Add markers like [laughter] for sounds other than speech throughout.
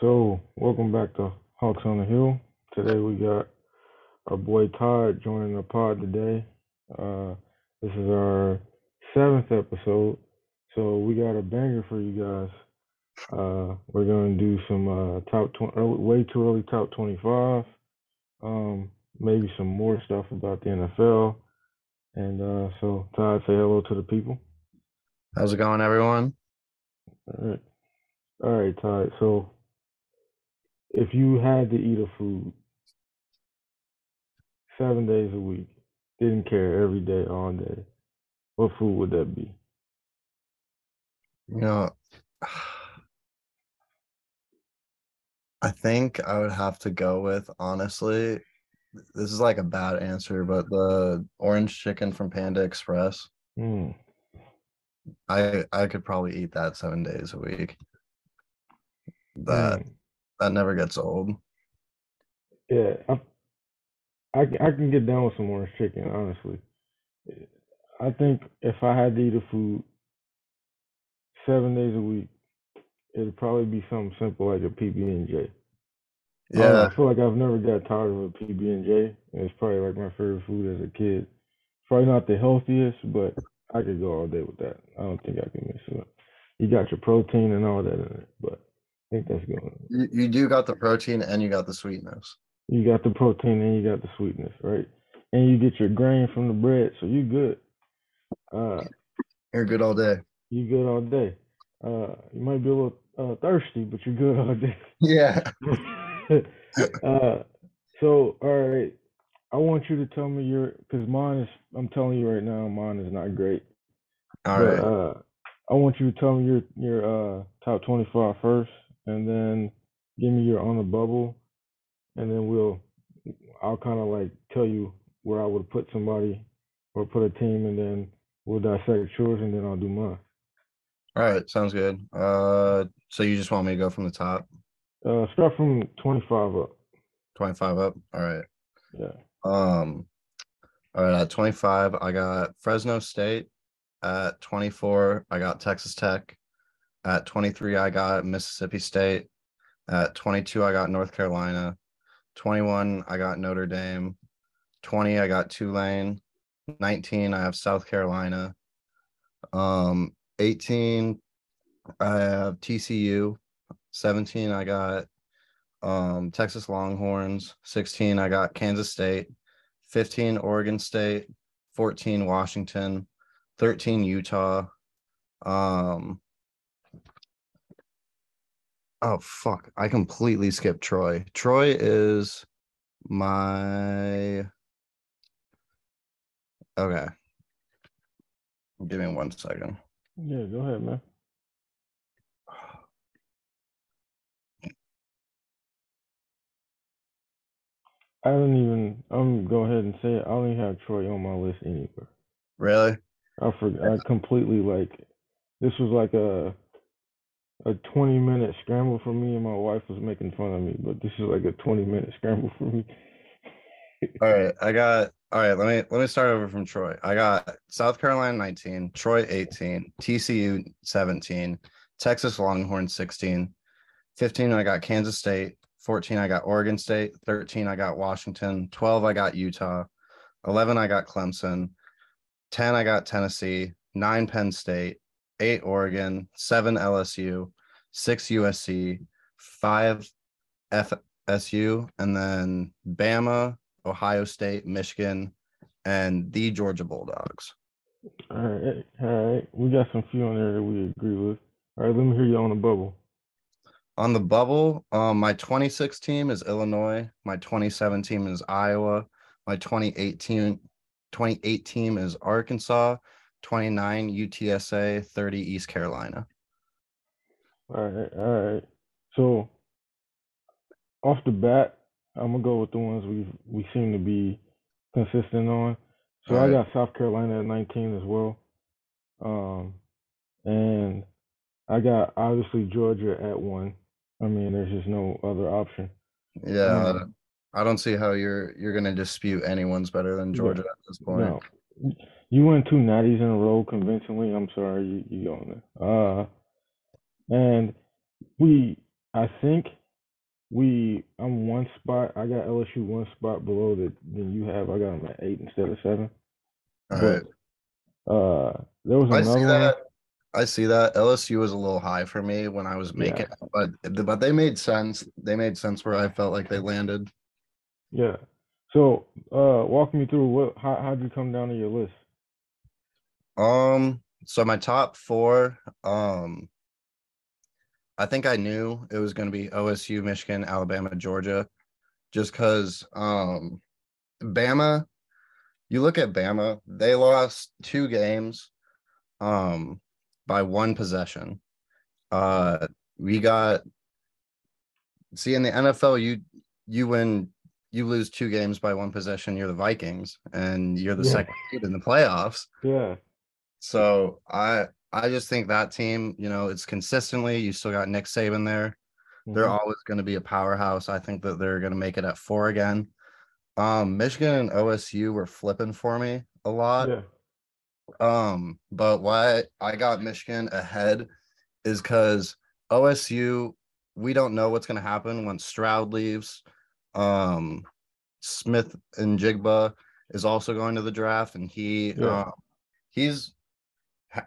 So, welcome back to Hawks on the Hill. Today we got our boy Todd joining the pod today. Uh, this is our seventh episode, so we got a banger for you guys. Uh, we're gonna do some uh, top twenty, early, way too early top twenty-five. Um, maybe some more stuff about the NFL. And uh, so, Todd, say hello to the people. How's it going, everyone? All right, all right, Todd. So if you had to eat a food seven days a week, didn't care every day, all day, what food would that be? You know, I think I would have to go with honestly. This is like a bad answer, but the orange chicken from Panda Express. Mm. I I could probably eat that seven days a week. That Mm. That never gets old. Yeah, I, I can- I can get down with some orange chicken, honestly. I think if I had to eat a food seven days a week, it'd probably be something simple like a PB and J. Yeah, I feel like I've never got tired of a PB and J. It's probably like my favorite food as a kid. Probably not the healthiest, but I could go all day with that. I don't think I can miss it. You got your protein and all that in it, but I think that's good. you, you do got the protein and you got the sweetness. You got the protein and you got the sweetness, right? And you get your grain from the bread, so you good. Uh, You're good all day. you good all day. Uh, you might be a little uh, thirsty, but you're good all day. [laughs] Yeah. [laughs] uh, so all right, I want you to tell me your because mine is. I'm telling you right now, mine is not great. All but right. uh, I want you to tell me your your uh top 25 first, and then give me your on the bubble, and then we'll I'll kind of like tell you where I would put somebody or put a team, and then we'll dissect yours, and then I'll do mine. All right. Sounds good. Uh, so you just want me to go from the top, Uh, start from 25 up. 25 up? All right. Yeah. Um, all right, at 25, I got Fresno State. At 24, I got Texas Tech. At 23, I got Mississippi State. At 22, I got North Carolina. 21, I got Notre Dame. 20, I got Tulane. 19, I have South Carolina. Um, 18, I have TCU. 17, I got um Texas Longhorns, 16 I got Kansas State, 15 Oregon State, 14 Washington, 13 Utah. Um Oh fuck, I completely skipped Troy. Troy is my Okay. Give me one second. Yeah. Go ahead, man. I don't even. I'm go ahead and say it. I don't even have Troy on my list anywhere. Really? I forgot. I completely like. This was like a a 20 minute scramble for me, and my wife was making fun of me. But this is like a 20 minute [laughs] scramble for me. All right, I got all right. Let me let me start over from Troy. I got South Carolina 19, Troy 18, TCU 17, Texas Longhorns 16, 15. I got Kansas State, 14. I got Oregon State, 13. I got Washington, 12. I got Utah, 11. I got Clemson, 10. I got Tennessee, nine Penn State, eight Oregon, seven LSU, six USC, five FSU, and then Bama, Ohio State, Michigan, and the Georgia Bulldogs. All right, all right. We got some few on there that we agree with. All right, let me hear you on the bubble. On the bubble, um, my 26 team is Illinois. My 27 team is Iowa. My 2018 28 team is Arkansas. 29 UTSA. 30 East Carolina. All right, all right. So off the bat, I'm gonna go with the ones we we seem to be consistent on. So I got South Carolina at 19 as well. Um, and I got obviously Georgia at one. I mean, there's just no other option. Yeah, Um, I don't see how you're you're gonna dispute anyone's better than Yeah. Georgia at this point. No, you win two natties in a row convincingly. I'm sorry, you you on there. Uh, and we, I think we I'm one spot. I got LSU one spot below that than you have. I got them at eight instead of seven. All but right. uh, there was I another see that. I see that. LSU was a little high for me when I was making, it, but but they made sense. They made sense where I felt like they landed. Yeah. So, uh, walk me through what how how'd you come down to your list? Um, so my top four, um, I think I knew it was going to be OSU, Michigan, Alabama, Georgia, just because, um, Bama, you look at Bama, they lost two games, um, by one possession. Uh, we got, see, in the NFL, you, you win, you lose two games by one possession, you're the Vikings, and you're the Yeah. second seed in the playoffs. Yeah. So I I just think that team, you know, it's consistently. You still got Nick Saban there. They're Mhm. always going to be a powerhouse. I think that they're going to make it at four again. Um, Michigan and OSU were flipping for me a lot. yeah. Um, but why I got Michigan ahead is because OSU, we don't know what's going to happen once Stroud leaves. Um, Smith and Jigba is also going to the draft, and he Yeah. um, he's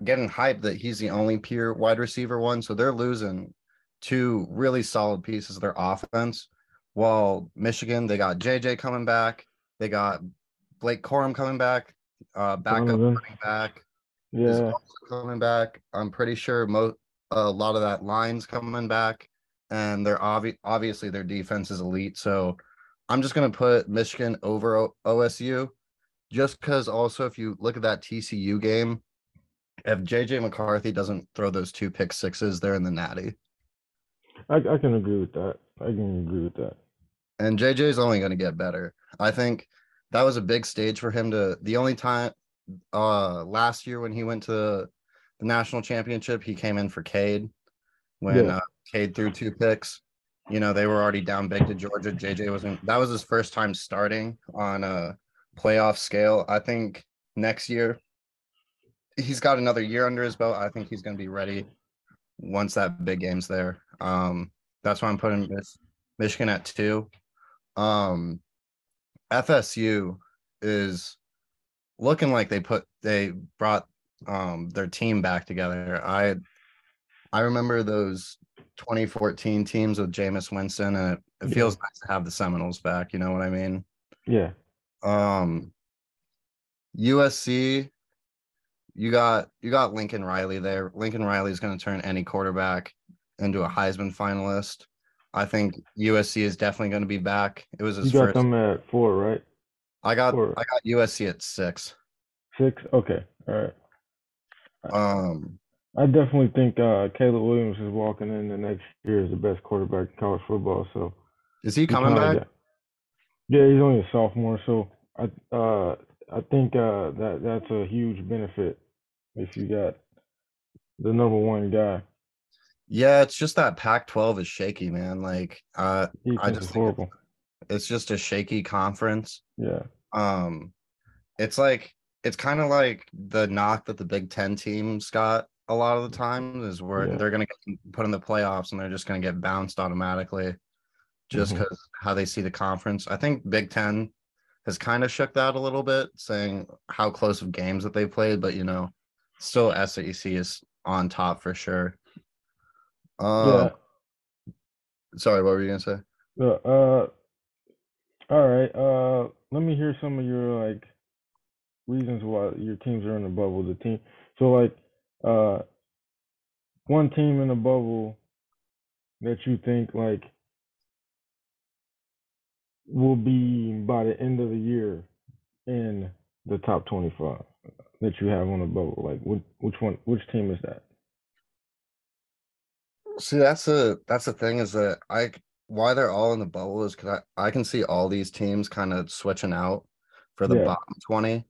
getting hyped that he's the only pure wide receiver one. So they're losing two really solid pieces of their offense. While Michigan, they got JJ coming back, they got Blake Corum coming back, uh, backup Donovan. running back Yeah. coming back. I'm pretty sure mo- a lot of that line's coming back, and they're obvi- obviously their defense is elite. So I'm just gonna put Michigan over o- OSU, just because. Also, if you look at that TCU game, if JJ McCarthy doesn't throw those two pick sixes, they're in the natty. I I can agree with that. I can agree with that. And JJ is only going to get better. I think that was a big stage for him to. The only time, uh, last year when he went to the national championship, he came in for Cade when Yeah. uh, Cade threw two picks. You know they were already down big to Georgia. JJ wasn't. That was his first time starting on a playoff scale. I think next year he's got another year under his belt. I think he's going to be ready once that big game's there. Um, that's why I'm putting Mich- Michigan at two. Um, FSU is looking like they put they brought um their team back together. I I remember those 2014 teams with Jameis Winston, and it, it Yeah. feels nice to have the Seminoles back. You know what I mean? Yeah. Um, USC, you got you got Lincoln Riley there. Lincoln Riley is going to turn any quarterback into a Heisman finalist. I think USC is definitely going to be back. It was his You got first. them at four, right? I got four. I got USC at six. Six. Okay. All right. Um, I definitely think uh, Caleb Williams is walking in the next year as the best quarterback in college football. So is he he coming back? yeah, he's only a sophomore, so I uh I think uh that that's a huge benefit if you got the number one guy. Yeah, it's just that Pac-12 is shaky, man. Like, uh, Defense just think it's- horrible. it's just a shaky conference. Yeah. Um, it's like it's kind of like the knock that the Big Ten teams got a lot of the time is where Yeah. they're gonna get put in the playoffs and they're just gonna get bounced automatically, just because how they see the conference. I think Big Ten has kind of shook that a little bit, saying how close of games that they played, but you know, still SEC is on top for sure. Um, sorry, what were you gonna say? Yeah. Uh, uh all right. Uh let me hear some of your like reasons why your teams are in the bubble. The team so like uh one team in the bubble that you think like will be by the end of the year in the top 25 that you have on the bubble like which which one which team is that See, that's a that's the thing is that I why they're all in the bubble is because I, I can see all these teams kind of switching out for the Yeah. bottom 20.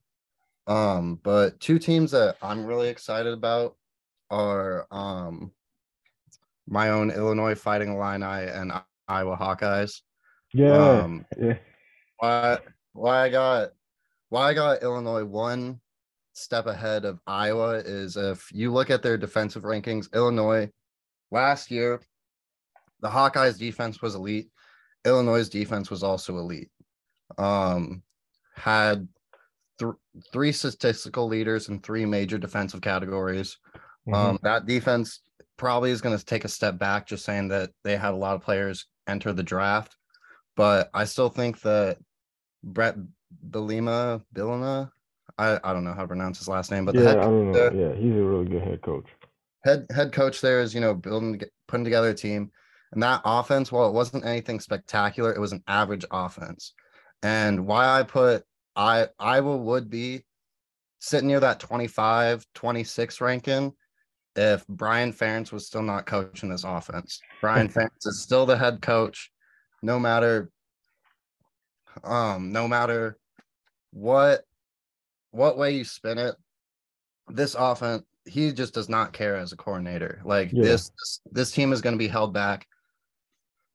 Um, but two teams that I'm really excited about are um my own Illinois Fighting Illini and Iowa Hawkeyes. Yeah Um, yeah why why I got why I got Illinois one step ahead of Iowa is if you look at their defensive rankings, Illinois last year the Hawkeyes defense was elite. Illinois' defense was also elite. Um, had th- three statistical leaders in three major defensive categories. Mhm. Um, that defense probably is going to take a step back, just saying that they had a lot of players enter the draft. But I still think that Bret Bielema, Billina, I, I don't know how to pronounce his last name, but the yeah, head, I don't know. Yeah, he's a really good head coach. head head coach there is, you know, building putting together a team. And that offense, while it wasn't anything spectacular, it was an average offense. And why I put I Iowa would be sitting near that 25, 26 ranking if Brian Ferentz was still not coaching this offense. Brian [laughs] Ferentz is still the head coach, no matter um, no matter what what way you spin it, this offense, he just does not care as a coordinator. Like Yeah. this, this this team is going to be held back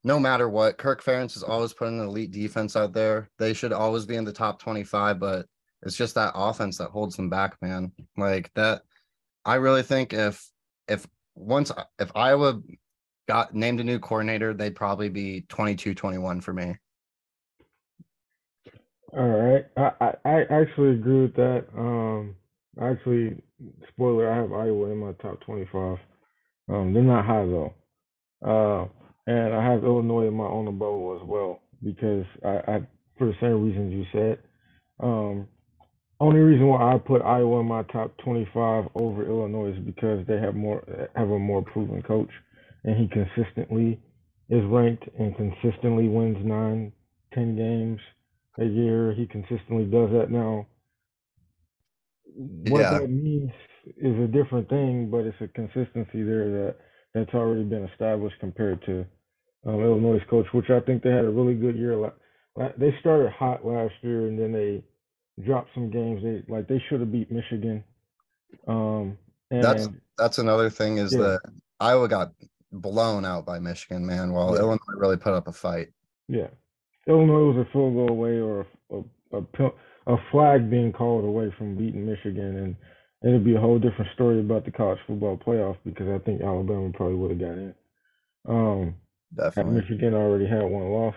no matter what. Kirk Ferentz is always putting an elite defense out there. They should always be in the top 25, but it's just that offense that holds them back, man. Like that I really think if if once if Iowa got named a new coordinator, they'd probably be 22 21 for me. All right, I, I I actually agree with that. Um, actually, spoiler, I have Iowa in my top twenty-five. Um, they're not high though. Uh, and I have Illinois in my own bubble as well because I, I for the same reasons you said. Um, only reason why I put Iowa in my top twenty-five over Illinois is because they have more have a more proven coach, and he consistently is ranked and consistently wins nine, ten games a year. He consistently does that now. What Yeah. that means is a different thing, but it's a consistency there that that's already been established compared to um, Illinois' coach, which I think they had a really good year. They started hot last year, and then they dropped some games. They like they should have beat Michigan. Um, and That's that's another thing is Yeah. that Iowa got blown out by Michigan, man, while Yeah. Illinois really put up a fight. Yeah, Illinois was a field goal away or a a, a, a flag being called away from beating Michigan, and it'd be a whole different story about the college football playoff because I think Alabama probably would have got in. Um, Definitely. Michigan already had one loss,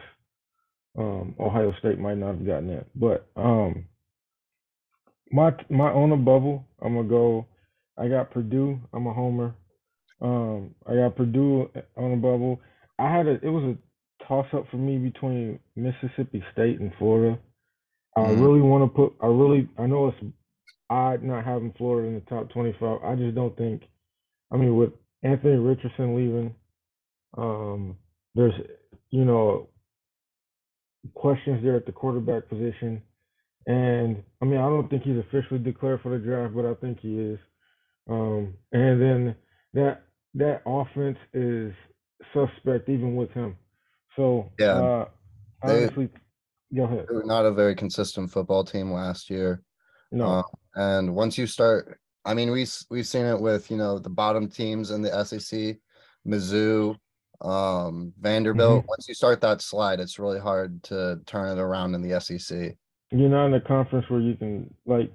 um, Ohio State might not have gotten in. But um, my my on a bubble, I'm gonna go. I got Purdue. I'm a homer. Um, I got Purdue on a bubble. I had a. It was a toss up for me between Mississippi State and Florida. I Mhm. really want to put. I really. I know it's odd not having Florida in the top 25. I just don't think. I mean, with Anthony Richardson leaving, um, there's you know questions there at the quarterback position, and I mean I don't think he's officially declared for the draft, but I think he is. Um, and then that that offense is suspect even with him. So Yeah, uh, they- honestly, go ahead. They were not a very consistent football team last year. No, Uh, and once you start, I mean, we we've seen it with you know the bottom teams in the SEC, Mizzou, um, Vanderbilt. Mm-hmm. Once you start that slide, it's really hard to turn it around in the SEC. you're not in a conference where you can like.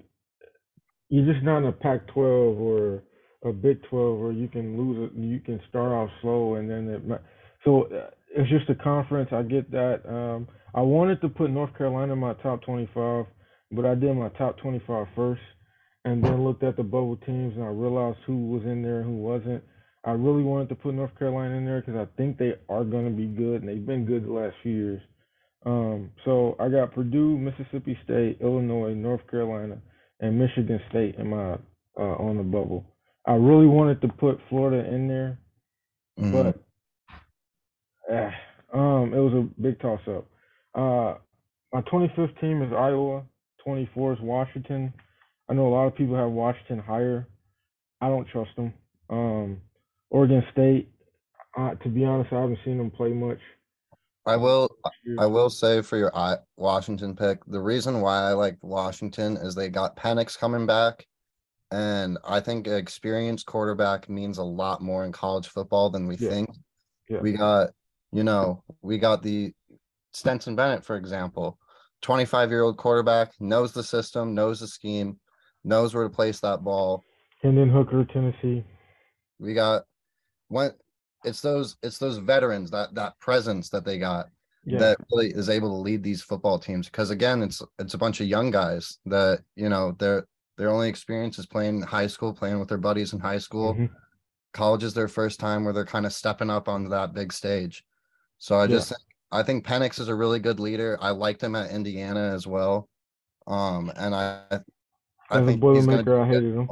You're just not in a Pac-12 or a Big 12 where you can lose it. You can start off slow and then it. So uh, it's just a conference. I get that. Um, I wanted to put North Carolina in my top 25, but I did my top 25 first, and then looked at the bubble teams and I realized who was in there and who wasn't. I really wanted to put North Carolina in there because I think they are going to be good, and they've been good the last few years. Um, so I got Purdue, Mississippi State, Illinois, North Carolina, and Michigan State in my uh, on the bubble. I really wanted to put Florida in there, Mhm. but eh, um, it was a big toss up. Uh, my 25th team is Iowa. 24 is Washington. I know a lot of people have Washington higher. I don't trust them. Um, Oregon State. Uh, to be honest, I haven't seen them play much. I will. I will say for your Washington pick, the reason why I like Washington is they got Penix coming back, and I think experienced quarterback means a lot more in college football than we Yeah. think. Yeah. We got, you know, we got the Stetson Bennett, for example, 25 year old quarterback, knows the system, knows the scheme, knows where to place that ball. And then Hooker, Tennessee. We got when it's those it's those veterans that that presence that they got Yeah. that really is able to lead these football teams because again it's it's a bunch of young guys that you know their their only experience is playing high school playing with their buddies in high school Mhm. college is their first time where they're kind of stepping up onto that big stage so i Yeah. just think i think Penix is a really good leader i liked him at indiana as well um and i i As think he's gonna Boilermaker, I hated him.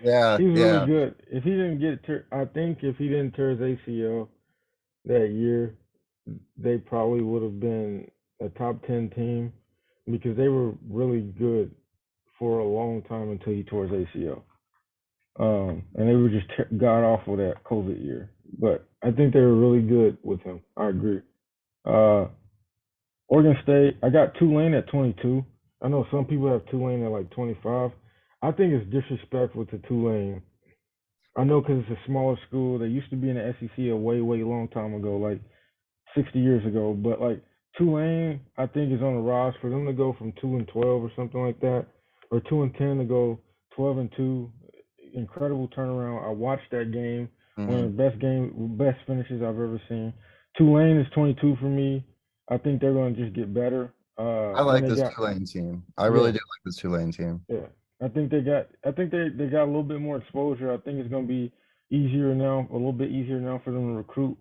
yeah He's yeah really good. If he didn't get, ter- I think if he didn't tear his ACL that year, they probably would have been a top ten team because they were really good for a long time until he tore his ACL. Um, and they were just ter- god awful that COVID year. But I think they were really good with him. I agree. Uh, Oregon State, I got Tulane at 22. I know some people have Tulane at like 25. I think it's disrespectful to Tulane. I know because it's a smaller school. They used to be in the SEC a way, way long time ago, like 60 years ago. But like Tulane, I think is on the rise for them to go from two and 12 or something like that, or two and 10 to go 12 and two. Incredible turnaround. I watched that game. One Mhm. of the best game, best finishes I've ever seen. Tulane is 22 for me. I think they're going to just get better. Uh, i like this got- tulane team i really Yeah. do like this tulane team Yeah, I think they got. I think they they got a little bit more exposure. I think it's going to be easier now, a little bit easier now for them to recruit.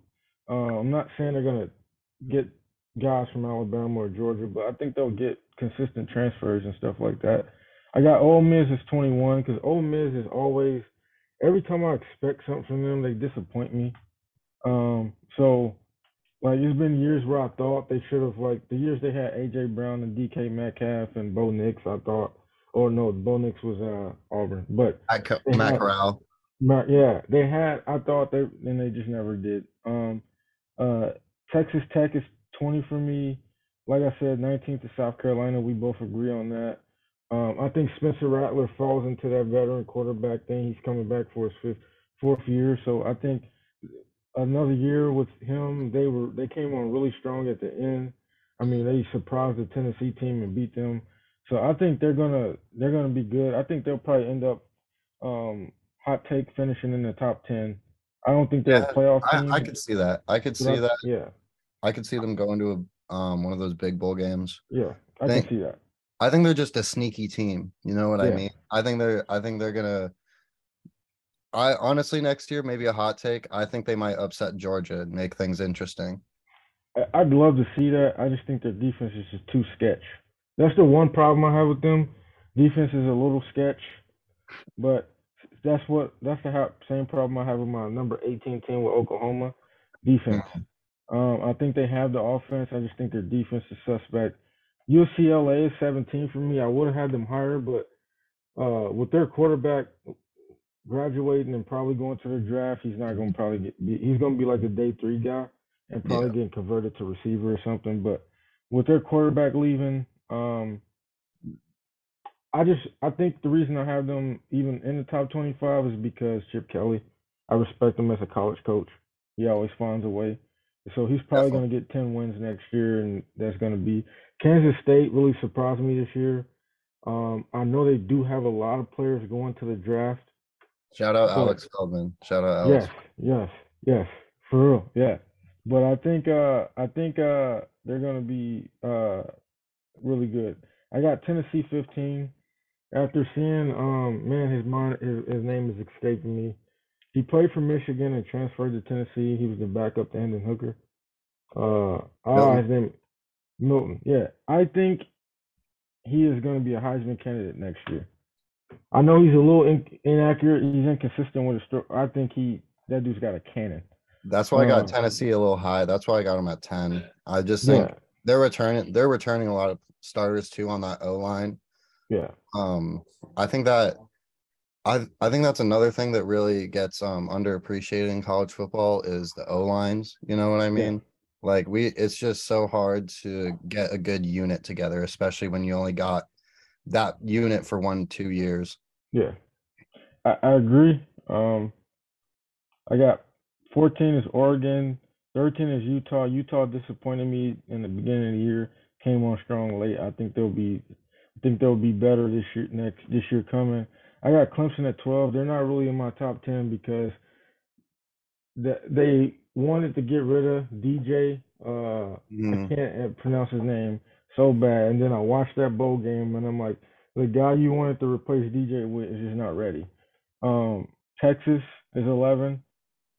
Uh, I'm not saying they're going to get guys from Alabama or Georgia, but I think they'll get consistent transfers and stuff like that. I got Ole Miss is 21 because Ole Miss is always. Every time I expect something from them, they disappoint me. Um, so like it's been years where I thought they should have like the years they had AJ Brown and DK Metcalf and Bo Nix. I thought, oh no, Bo Nix was uh Auburn, but Matt, Co- Matt Corral. Yeah, they had. I thought they and they just never did. Um, uh, Texas Tech is 20 for me. Like I said, 19th to South Carolina. We both agree on that. Um, I think Spencer Rattler falls into that veteran quarterback thing. He's coming back for his fifth, fourth year, so I think another year with him. They were they came on really strong at the end. I mean, they surprised the Tennessee team and beat them. So I think they're gonna they're gonna be good. I think they'll probably end up um, hot take finishing in the top ten. I don't think they're Yeah, a playoff I, team. I could see that. I could but I- see that. Yeah, I could see them going to a um one of those big bowl games. yeah, I Think- can see that. I think they're just a sneaky team. You know what I mean? I think they're I think they're gonna I honestly next year, maybe a hot take. I think they might upset Georgia and make things interesting. I'd love to see that. I just think their defense is just too sketch. That's the one problem I have with them. Defense is a little sketch, but that's what that's the ha- same problem I have with my number 18 team with Oklahoma. Defense. Um, I think they have the offense. I just think their defense is suspect. UCLA is 17 for me. I would have had them higher, but uh, with their quarterback graduating and probably going to the draft, he's not going to probably get. Be, he's going to be like a day three guy and probably getting converted to receiver or something. But with their quarterback leaving, um, I just I think the reason I have them even in the top 25 is because Chip Kelly. I respect him as a college coach. He always finds a way. So he's probably going to get 10 wins next year, and that's going to be Kansas State really surprised me this year. Um, I know they do have a lot of players going to the draft. Shout out Alex Feldman. Shout out Alex. Yes, yes, yes, for real, yeah. But I think uh I think uh they're gonna be uh really good. I got Tennessee 15. After seeing um man his mind his, his name is escaping me. He played for Michigan and transferred to Tennessee. He was the backup to Hendon Hooker. Uh ah Milton. his name Milton. Yeah, I think he is going to be a Heisman candidate next year. I know he's a little in, inaccurate. He's inconsistent with his. I think he that dude's got a cannon. That's why I got Uh, Tennessee a little high. That's why I got them at 10. I just think Yeah, they're returning they're returning a lot of starters too on that O line. yeah, Um I think that I I think that's another thing that really gets um underappreciated in college football is the O lines. You know what I mean? Like we it's just so hard to get a good unit together, especially when you only got that unit for one, two years. yeah. I, I agree. Um, I got 14 is Oregon, 13 is Utah. Utah disappointed me in the beginning of the year. Came on strong late. I think they'll be, I think they'll be better this year. Next this year coming. I got Clemson at 12. They're not really in my top 10 because that they wanted to get rid of DJ. Uh, I Mhm. can't uh, pronounce his name so bad. And then I watched that bowl game, and I'm like, the guy you wanted to replace DJ with is just not ready. Um, Texas is 11.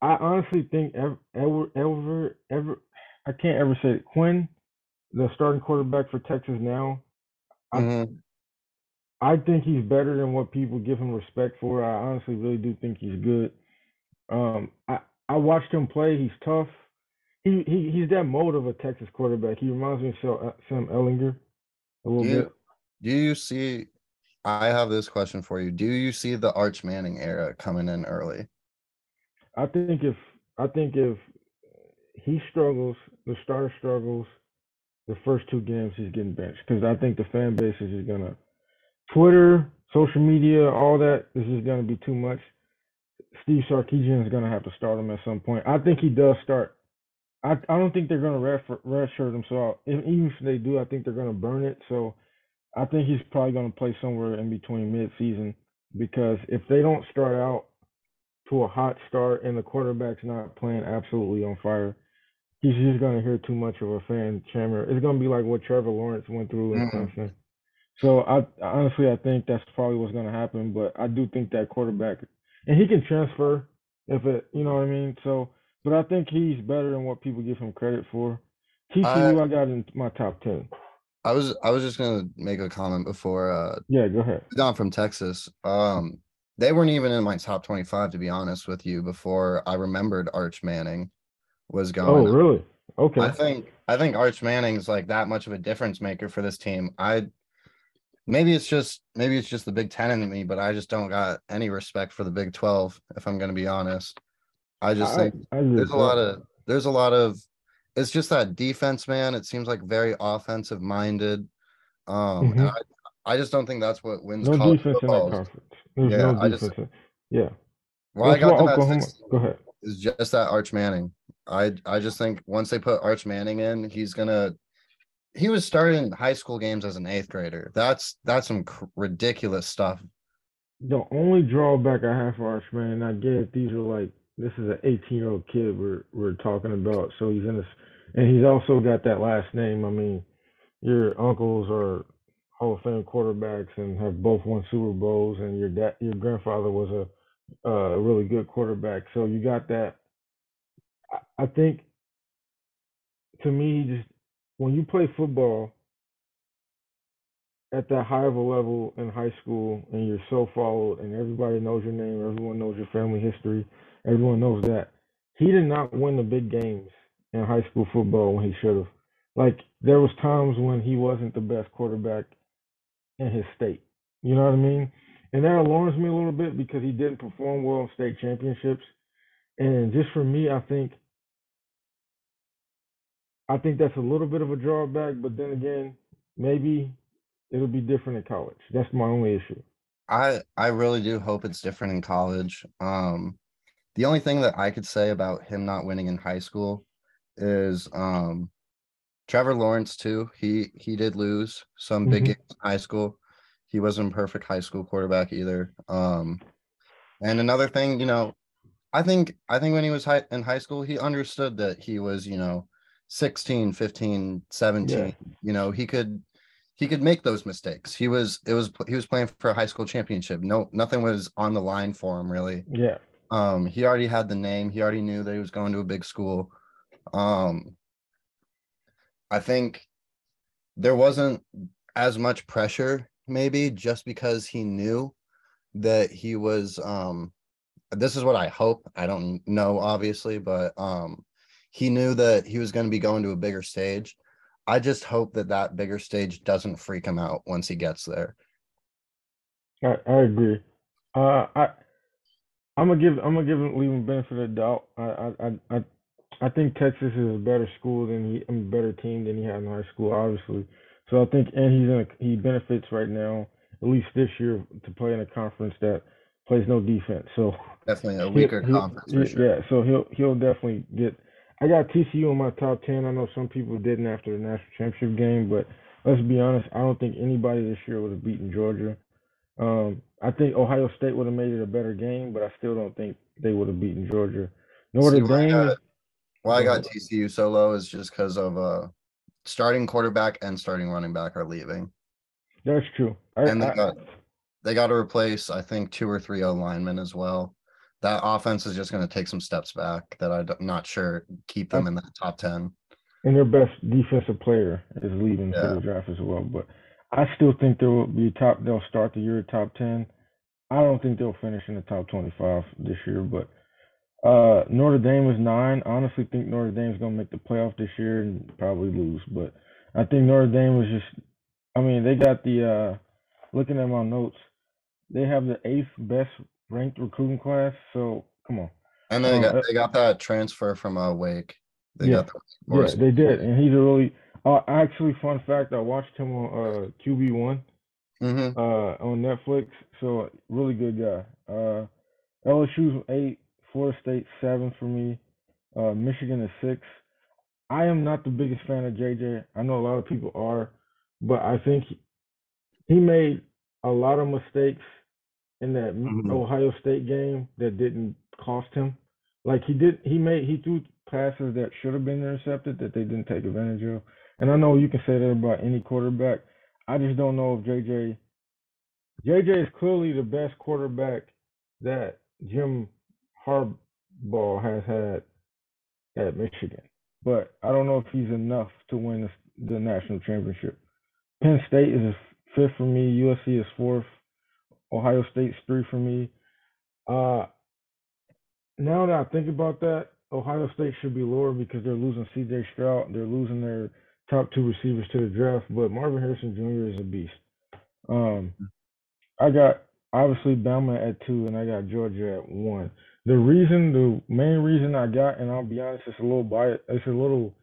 I honestly think ever, ever, ever, ever, I can't ever say it. Quinn, the starting quarterback for Texas now. I, Mhm. I think he's better than what people give him respect for. I honestly really do think he's good. Um, I I watched him play. He's tough. He he he's that mode of a Texas quarterback. He reminds me of uh, Sam Ehlinger a little Do bit. do you see? I have this question for you. Do you see the Arch Manning era coming in early? I think if I think if he struggles, the starter struggles, the first two games he's getting benched because I think the fan base is just gonna Twitter, social media, all that. This is gonna be too much. Steve Sarkisian is gonna have to start him at some point. I think he does start. I I don't think they're gonna redshirt him. So if, even if they do, I think they're gonna burn it. So I think he's probably gonna play somewhere in between mid-season because if they don't start out to a hot start and the quarterback's not playing absolutely on fire, he's just gonna hear too much of a fan chamber. It's gonna be like what Trevor Lawrence went through in Mhm. Clemson. So I honestly I think that's probably what's gonna happen. But I do think that quarterback and he can transfer if it you know what I mean. So but I think he's better than what people give him credit for. TCU I, I got in my top ten. I was I was just gonna make a comment before uh Yeah, go ahead. Not from Texas. Um they weren't even in my top 25 to be honest with you before I remembered Arch Manning was going. Oh, really? Okay. I think I think Arch Manning's like that much of a difference maker for this team. I maybe it's just maybe it's just the Big Ten in me, but I just don't got any respect for the Big Twelve. If I'm going to be honest, I just I, think I there's a lot of there's a lot of it's just that defense, man. It seems like very offensive minded. Um, Mhm. and I, I just don't think that's what wins no college defense in football. that conference. There's Yeah, no I just- in- yeah. Well, I got Oklahoma. Go ahead. is just that Arch Manning. I I just think once they put Arch Manning in, he's gonna. He was starting high school games as an eighth grader. That's that's some cr- ridiculous stuff. The only drawback I have for Arch Man, I get it, these are like this is an 18 year old kid we're we're talking about, so he's in this, and he's also got that last name. I mean, your uncles are Hall of Fame quarterbacks and have both won Super Bowls, and your dad, your grandfather was a a really good quarterback, so you got that. I, I think, to me, just when you play football at that high of a level in high school and you're so followed and everybody knows your name, everyone knows your family history, everyone knows that. He did not win the big games in high school football when he should have. Like there was times when he wasn't the best quarterback in his state. You know what I mean? And that alarms me a little bit because he didn't perform well in state championships. And just for me, I think I think that's a little bit of a drawback, but then again, maybe it'll be different in college. That's my only issue. I I really do hope it's different in college. Um, the only thing that I could say about him not winning in high school is um, Trevor Lawrence too. He he did lose some big Mhm. games in high school. He wasn't a perfect high school quarterback either. Um, and another thing, you know, I think I think when he was high, in high school, he understood that he was, you know, 16, 15, 17. Yeah. You know, he could he could make those mistakes. He was it was he was playing for a high school championship. No nothing was on the line for him really. Yeah. Um he already had the name. He already knew that he was going to a big school. Um I think there wasn't as much pressure maybe just because he knew that he was um this is what I hope. I don't know obviously, but um he knew that he was going to be going to a bigger stage. I just hope that that bigger stage doesn't freak him out once he gets there. I, I agree. Uh, I I'm gonna give I'm gonna give him leave him benefit of the doubt. I I I I, think Texas is a better school than he, I mean, better team than he had in high school, obviously. So I think, and he's in a, he benefits right now, at least this year, to play in a conference that plays no defense. So Definitely a weaker he'll- conference for sure. yeah, so he'll he'll definitely get. I got TCU in my top ten. I know some people didn't after the national championship game, but let's be honest. I don't think anybody this year would have beaten Georgia. Um, I think Ohio State would have made it a better game, but I still don't think they would have beaten Georgia. Notre See, why I got- Why I got. TCU so low is just because of uh starting quarterback and starting running back are leaving. That's true. I, And they I- got they got to replace, I think, two or three O linemen as well. That offense is just going to take some steps back. That I'm not sure keep them in that top ten. and their best defensive player is leaving for Yeah. the draft as well. But I still think they will be top. They'll start the year top ten. I don't think they'll finish in the top twenty-five this year. But uh, Notre Dame is nine. I honestly think Notre Dame's gonna make the playoff this year and probably lose. But I think Notre Dame was just. I mean, they got the. uh Looking at my notes, they have the eighth best ranked recruiting class. So come on. And they Oh, got uh, they got that transfer from uh, Wake. They Yeah. got the Yeah, they did, and he's a really. Uh, actually, fun fact: I watched him on uh, QB one Mhm. uh, on Netflix. So really good guy. Uh, LSU's eight, Florida State seven for me. Uh, Michigan is six. I am not the biggest fan of JJ. I know a lot of people are, but I think he, he made a lot of mistakes in that M- Mhm. Ohio State game that didn't cost him. Like he did, he made he threw passes that should have been intercepted that they didn't take advantage of. And I know you can say that about any quarterback. I just don't know if JJ JJ is clearly the best quarterback that Jim Harbaugh has had at Michigan, but I don't know if he's enough to win the, the national championship. Penn State is fifth for me. USC is fourth. Ohio State's three for me. Uh, now that I think about that, Ohio State should be lower because they're losing C.J. Stroud. They're losing their top two receivers to the draft, but Marvin Harrison Jr. is a beast. Um, I got obviously Bama at two, and I got Georgia at one. The reason, the main reason I got, and I'll be honest, it's a little biased. It's a little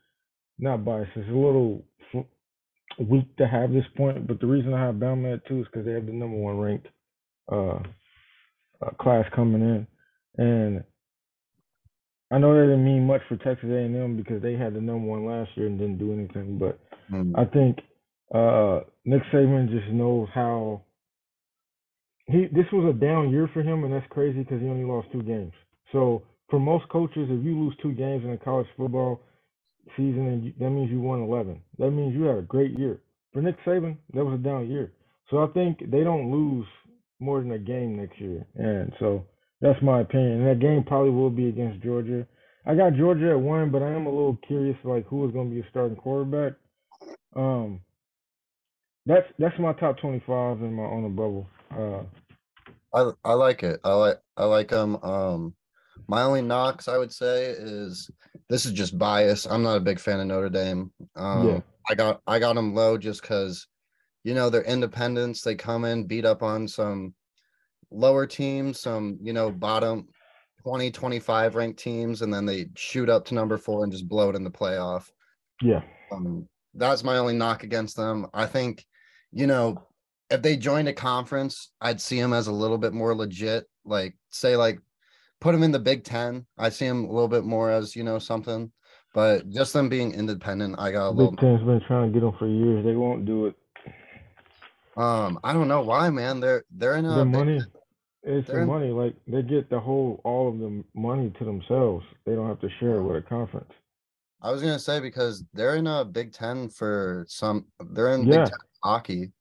not biased. It's a little weak to have this point, but the reason I have Bama at two is because they have the number one ranked uh, uh, class coming in, and I know that didn't mean much for Texas A&M because they had the number one last year and didn't do anything, but Mhm. I think uh, Nick Saban just knows how he. This was a down year for him, and that's crazy because he only lost two games. So for most coaches, if you lose two games in a college football season, and you, that means you won eleven. That means you had a great year. For Nick Saban, that was a down year. So I think they don't lose more than a game next year, and so that's my opinion. And that game probably will be against Georgia. I got Georgia at one, but I am a little curious, like who is going to be a starting quarterback. Um, that's that's my top twenty-five in my on the bubble. Uh, I I like it. I like I like them. Um, my only knocks I would say is this is just bias. I'm not a big fan of Notre Dame. Um, Yeah. I got I got them low just because, you know, they're independents. They come in, beat up on some lower teams, some you know bottom 20, 25 ranked teams, and then they shoot up to number four and just blow it in the playoff. yeah, Um, that's my only knock against them. I think, you know, if they joined a conference, I'd see them as a little bit more legit. Like, say, like, put them in the Big Ten. I see them a little bit more as you know something. But just them being independent, I got a little. Big Ten's been trying to get them for years. They won't do it. Um, I don't know why, man. They're they're in a the money, it's the in- money. Like they get the whole all of the money to themselves. They don't have to share it with a conference. I was gonna say because they're in a Big Ten for some. They're in Yeah. Big Ten hockey.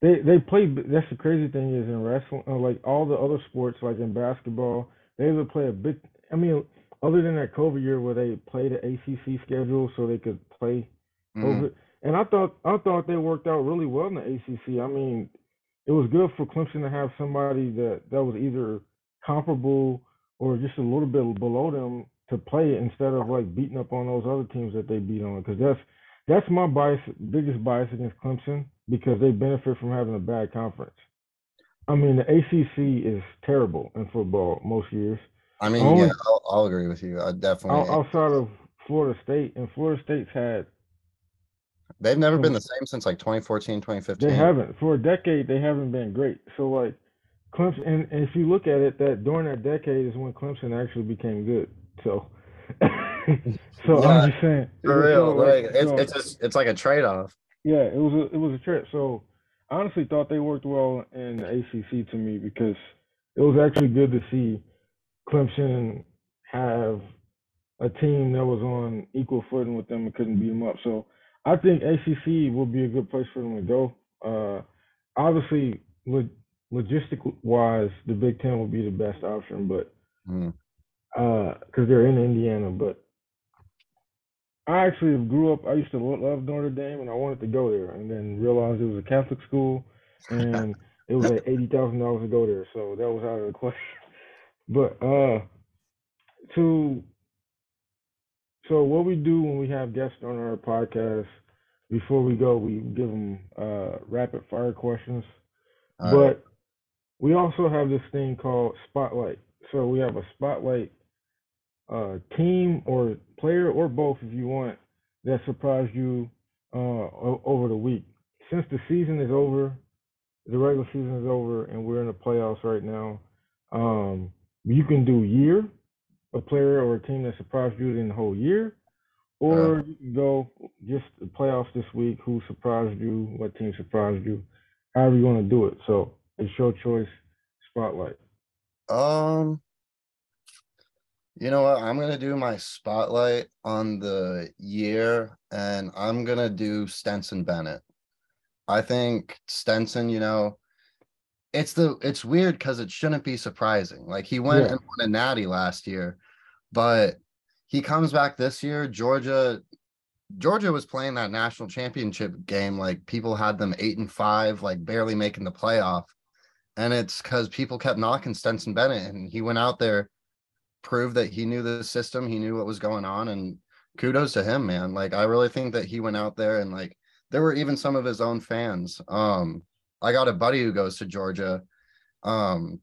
They they play. That's the crazy thing is in wrestling, uh, like all the other sports, like in basketball, they either play a big. I mean, other than that COVID year where they play the ACC schedule so they could play Mhm. over. And I thought I thought they worked out really well in the ACC. I mean, it was good for Clemson to have somebody that that was either comparable or just a little bit below them to play instead of like beating up on those other teams that they beat on. Because that's that's my bias, biggest bias against Clemson because they benefit from having a bad conference. I mean, the ACC is terrible in football most years. I mean, only- yeah, I'll, I'll agree with you. I definitely. Out- Outside of Florida State, and Florida State's had They've never been the same since like 2014, 2015. They haven't for a decade. They haven't been great. So like Clemson, and, and if you look at it, that during that decade is when Clemson actually became good. So, [laughs] so Yeah, I'm just saying For real, like it's so, it's just it's like a trade off. yeah, it was a it was a trip. So I honestly thought they worked well in the ACC to me because it was actually good to see Clemson have a team that was on equal footing with them and couldn't beat them up. So I think ACC will be a good place for them to go. Uh, obviously, log- logistic wise, the Big Ten will be the best option, but Mm. because they're in Indiana. But I actually grew up. I used to lo- love Notre Dame, and I wanted to go there, and then realized it was a Catholic school, and [laughs] it was like eighty thousand dollars to go there, so that was out of the question. But uh, to so what we do when we have guests on our podcast, before we go, we give them uh, rapid fire questions. All right. But we also have this thing called spotlight. So we have a spotlight uh, team or player or both, if you want, that surprised you uh, o- over the week. Since the season is over, the regular season is over, and we're in the playoffs right now. Um, you can do year, a player or a team that surprised you in the whole year, or you can go just the playoffs this week. Who surprised you? What team surprised you? However you want to do it. So it's your choice. Spotlight. Um, you know what? I'm gonna do my spotlight on the year, and I'm gonna do Stetson Bennett. I think Stetson, you know, it's the it's weird because it shouldn't be surprising. Like he went Yeah. and won a natty last year, but he comes back this year. Georgia, Georgia was playing that national championship game like people had them eight and five, like barely making the playoff. And it's because people kept knocking Stetson Bennett, and he went out there, proved that he knew the system, he knew what was going on, and kudos to him, man. Like I really think that he went out there and like there were even some of his own fans. Um, I got a buddy who goes to Georgia. Um,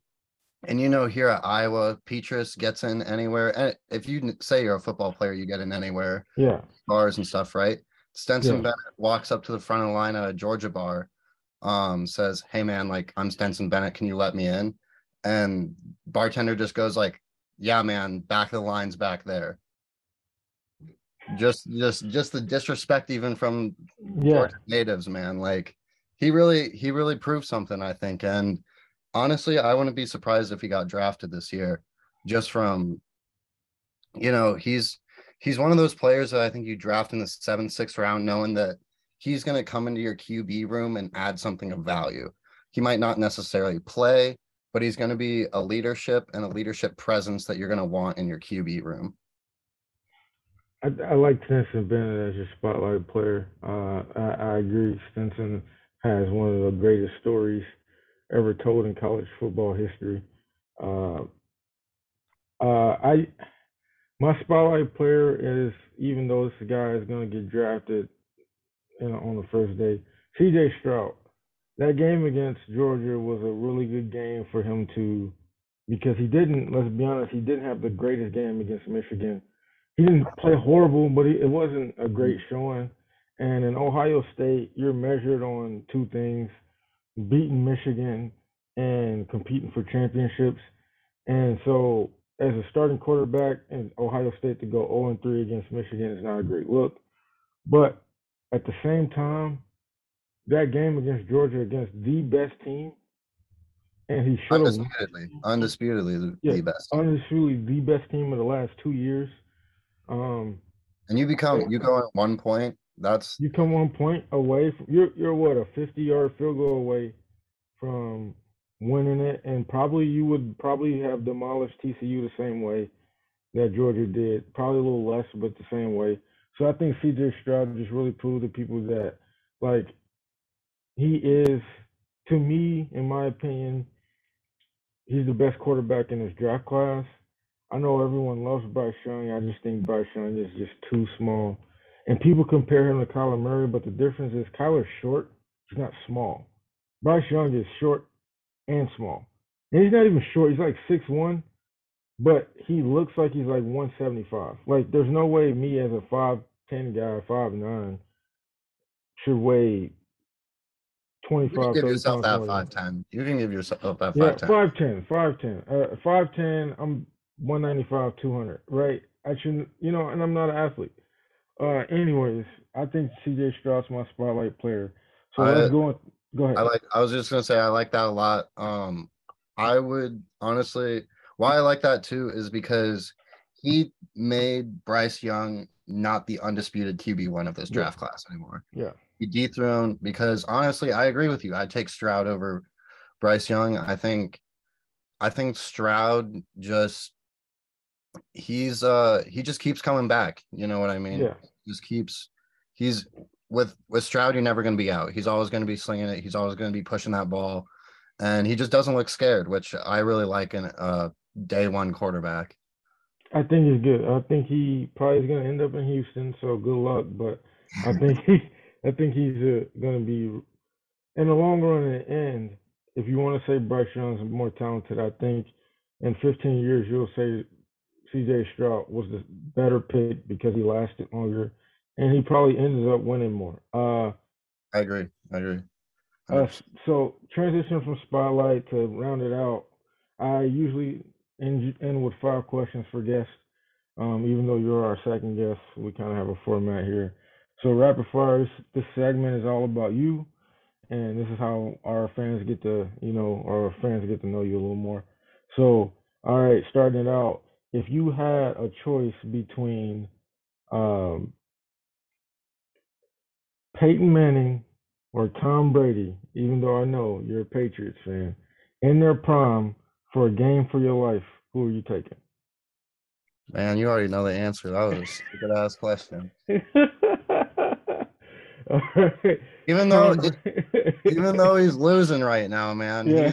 and you know, here at Iowa, Petrus gets in anywhere. And if you say you're a football player, you get in anywhere, Yeah. bars and stuff, right? Stetson Yeah. Bennett walks up to the front of the line at a Georgia bar, um, says, Hey man, like I'm Stetson Bennett, can you let me in? And bartender just goes like, Yeah, man, back of the lines back there. Just just just the disrespect even from Yeah. Georgia natives, man. Like he really he really proved something, I think. And honestly, I wouldn't be surprised if he got drafted this year, just from you know, he's he's one of those players that I think you draft in the seventh, sixth round, knowing that he's gonna come into your QB room and add something of value. He might not necessarily play, but he's gonna be a leadership and a leadership presence that you're gonna want in your QB room. I, I like Stetson Bennett as your spotlight player. Uh, I, I agree. Stetson has one of the greatest stories ever told in college football history. Uh, uh, I my spotlight player is even though this guy is going to get drafted on the first day, C.J. Stroud. That game against Georgia was a really good game for him to because he didn't. Let's be honest, he didn't have the greatest game against Michigan he didn't play horrible, but he, it wasn't a great showing. And in Ohio State, you're measured on two things: beating Michigan and competing for championships. And so, as a starting quarterback in Ohio State to go 0 and 3 against Michigan is not a great look. But at the same time, that game against Georgia against the best team, and he should Undisputedly, undisputedly the, Yeah, best. undisputedly the best team of the last two years. Um, And you become you go at one point. That's you come one point away from you're you're what a 50 yard field goal away from winning it and probably you would probably have demolished TCU the same way that Georgia did probably a little less but the same way. So I think CJ Stroud just really proved to people that like he is to me in my opinion he's the best quarterback in his draft class. I know everyone loves Bryce Young. I just think Bryce Young is just too small and people compare him to Kyler Murray, but the difference is Kyler's short, he's not small. Bryce Young is short and small. And he's not even short, he's like six one, but he looks like he's like one seventy five. Like there's no way me as a five ten guy, five nine, should weigh 25. you can give yourself that five ten. You can give yourself that yeah, five ten. five ten, five ten, uh, five ten. I'm one ninety five, two hundred, right? I shouldn't, you know, and I'm not an athlete. Uh, anyways, I think C.J. Stroud's my spotlight player. So I- let's go. On, go ahead. I like. I was just gonna say I like that a lot. Um, I would honestly. Why I like that too is because he made Bryce Young not the undisputed QB one of this Yeah. draft class anymore. Yeah. He dethroned because honestly, I agree with you. I'd take Stroud over Bryce Young. I think I think Stroud just he's uh he just keeps coming back. You know what I mean? Yeah. Just keeps he's with with Stroud, you're never gonna be out. He's always gonna be slinging it, he's always gonna be pushing that ball. And he just doesn't look scared, which I really like in a day one quarterback. I think he's good. I think he probably is going to end up in Houston, so good luck. But I think he, [laughs] I think he's uh, going to be in the long run. In the end, if you want to say Bryce Young's more talented, I think in 15 years you'll say C.J. Stroud was the better pick because he lasted longer, and he probably ended up winning more. Uh, I agree. I agree. uh, so transition from spotlight to round it out. I usually end, end with five questions for guests. Um, even though you're our second guest, we kind of have a format here. So rapid fire. This, this segment is all about you, and this is how our fans get to, you know, our fans get to know you a little more. So, all right, starting it out. If you had a choice between um, Peyton Manning or Tom Brady, even though I know you're a Patriots fan, in their prime for a game for your life, who are you taking? Man, you already know the answer. That was a good ass question. [laughs] Right. Even though even though he's losing right now, man. Yeah.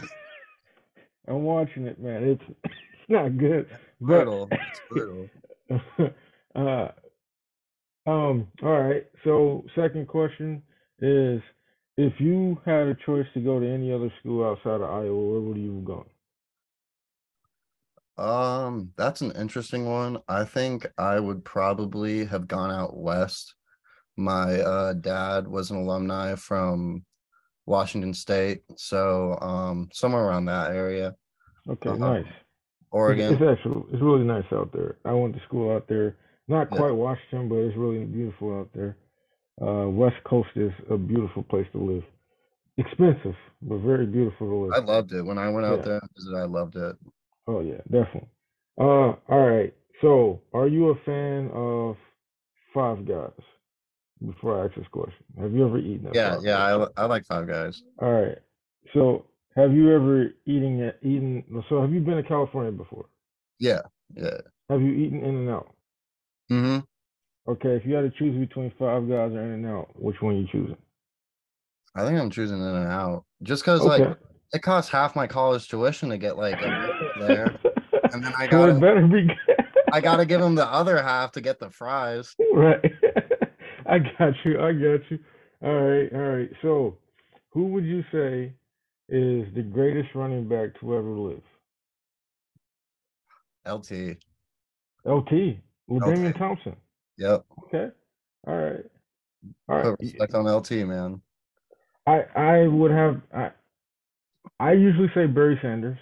I'm watching it, man. It's [laughs] it's not good. But [laughs] brutal. It's brutal. [laughs] uh, um, all right. So, second question is: If you had a choice to go to any other school outside of Iowa, where would you have gone? Um, that's an interesting one. I think I would probably have gone out west. My uh dad was an alumni from Washington State, so um somewhere around that area. Okay, Uh-huh. nice. Oregon. it's actually it's really nice out there. I went to school out there. Not Yeah. quite Washington, but it's really beautiful out there. Uh, West Coast is a beautiful place to live. Expensive, but very beautiful to live. I loved it. When I went out Yeah. there and visited, I loved it. Oh yeah, definitely. Uh, all right. So, are you a fan of Five Guys? Before I ask this question, have you ever eaten at Yeah, Five yeah? I, I like Five Guys. All right. So, have you ever eating at eaten? So, have you been to California before? Yeah, yeah. Have you eaten In and Out? Mm-hmm. Okay, if you had to choose between Five Guys or In and Out, which one you choosing? I think I'm choosing In and Out just because Okay. like it costs half my college tuition to get like there. [laughs] and then I gotta- better be good. I gotta give [laughs] him the other half to get the fries. right. [laughs] I got you. I got you. All right. All right. So, who would you say is the greatest running back to ever live? LT. LT. LaDainian LT. Thompson. Yep. Okay. All right. All Put respect on LT, man. I I would have I I usually say Barry Sanders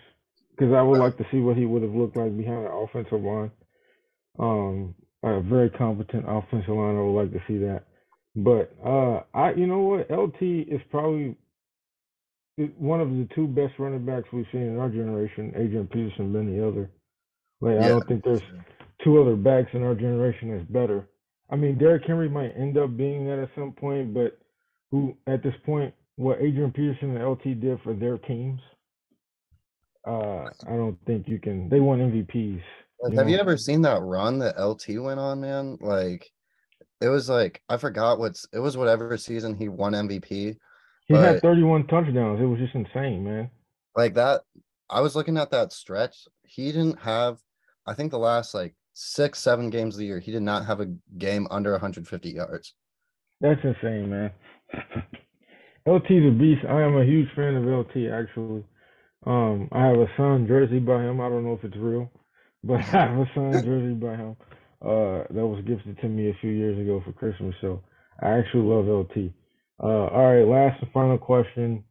because I would like to see what he would have looked like behind the offensive line. Um, a very competent offensive line. I would like to see that. But uh, I you know what LT is probably one of the two best running backs we've seen in our generation. Adrian Peterson being the other. Like I don't think there's two other backs in our generation that's better. I mean, Derrick Henry might end up being that at some point, but who at this point, what Adrian Peterson and LT did for their teams, uh, I don't think you can. They won MVPs. Like, you have you ever seen that run that LT went on, man? Like, it was like I forgot what's it was whatever season he won MVP. He had but- 31 touchdowns. It was just insane, man. Like that, I was looking at that stretch. He didn't have, I think the last like six, seven games of the year, he did not have a game under 150 yards. That's insane, man. [laughs] LT's a beast. I am a huge fan of LT actually. Um, I have a signed jersey by him. I don't know if it's real, [laughs] but I have a signed [laughs] jersey by him. Uh, that was gifted to me a few years ago for Christmas. So I actually love LT. Uh, all right, last and final question.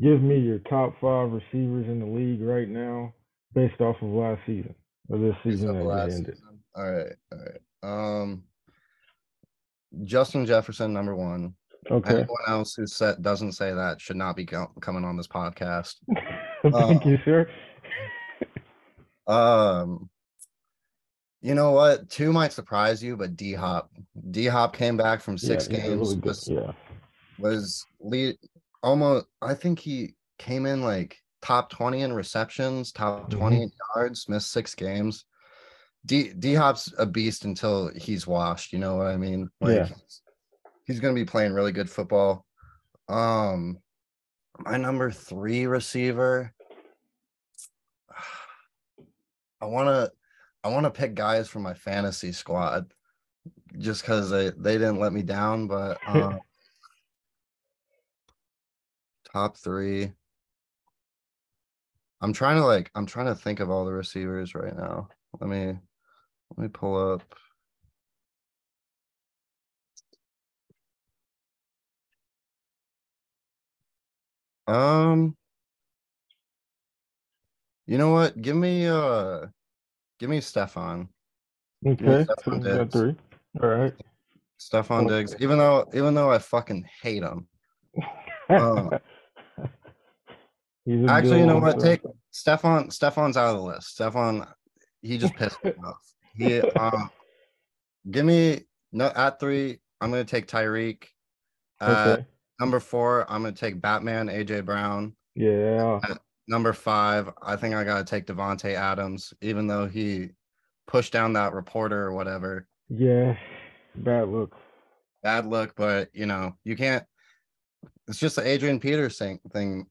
Give me your top five receivers in the league right now, based off of last season or this season that last ended. season. All right, all right. Um, Justin Jefferson, number one. Okay. Anyone else who said doesn't say that should not be co- coming on this podcast. [laughs] Thank you, sir. Um, You know what? Two might surprise you, but D Hop, D Hop came back from six a games. really was, Yeah, was lead almost. I think he came in like top twenty in receptions, top Mhm. 20 in yards. Missed six games. D D Hop's a beast until he's washed. You know what I mean? Like Yeah. he's, he's gonna be playing really good football. Um, my number three receiver. [sighs] I wanna, I wanna pick guys from my fantasy squad, just because they they didn't let me down. But [laughs] um, top three. I'm trying to like I'm trying to think of all the receivers right now. Let me let me pull up. Um you know what? Give me uh give me Stefon. okay, Stefon Diggs. three, all right. Stefon Okay. Diggs. Even though even though I fucking hate him. [laughs] A Actually, you know what? Take Stefon. Stefon's out of the list. Stefon, he just pissed me [laughs] off. He um, give me no at three. I'm gonna take Tyreek. Uh, Okay, number four, I'm gonna take Batman, AJ Brown. yeah, Number five, I think I gotta take Davante Adams, even though he pushed down that reporter or whatever. yeah, bad look. Bad look, but you know you can't. It's just the Adrian Peters thing.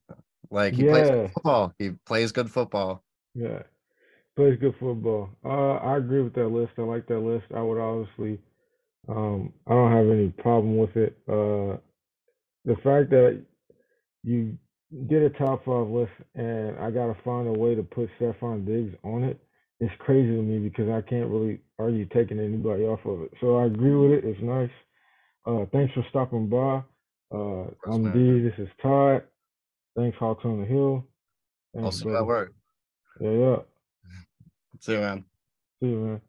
Like he plays Yeah. good football. He plays good football. Yeah, plays good football. Uh, I agree with that list. I like that list. I would obviously, um, I don't have any problem with it. Uh, the fact that you did a top five list and I gotta find a way to put Stefon Diggs on it. it is crazy to me because I can't really argue taking anybody off of it. So I agree with it. It's nice. Uh, thanks for stopping by. Uh, I'm. D. This is Todd. Thanks, Hawks on the Hill. I'll Thanks, see you at brother. work. Yeah, yeah. See you, man. See you, man.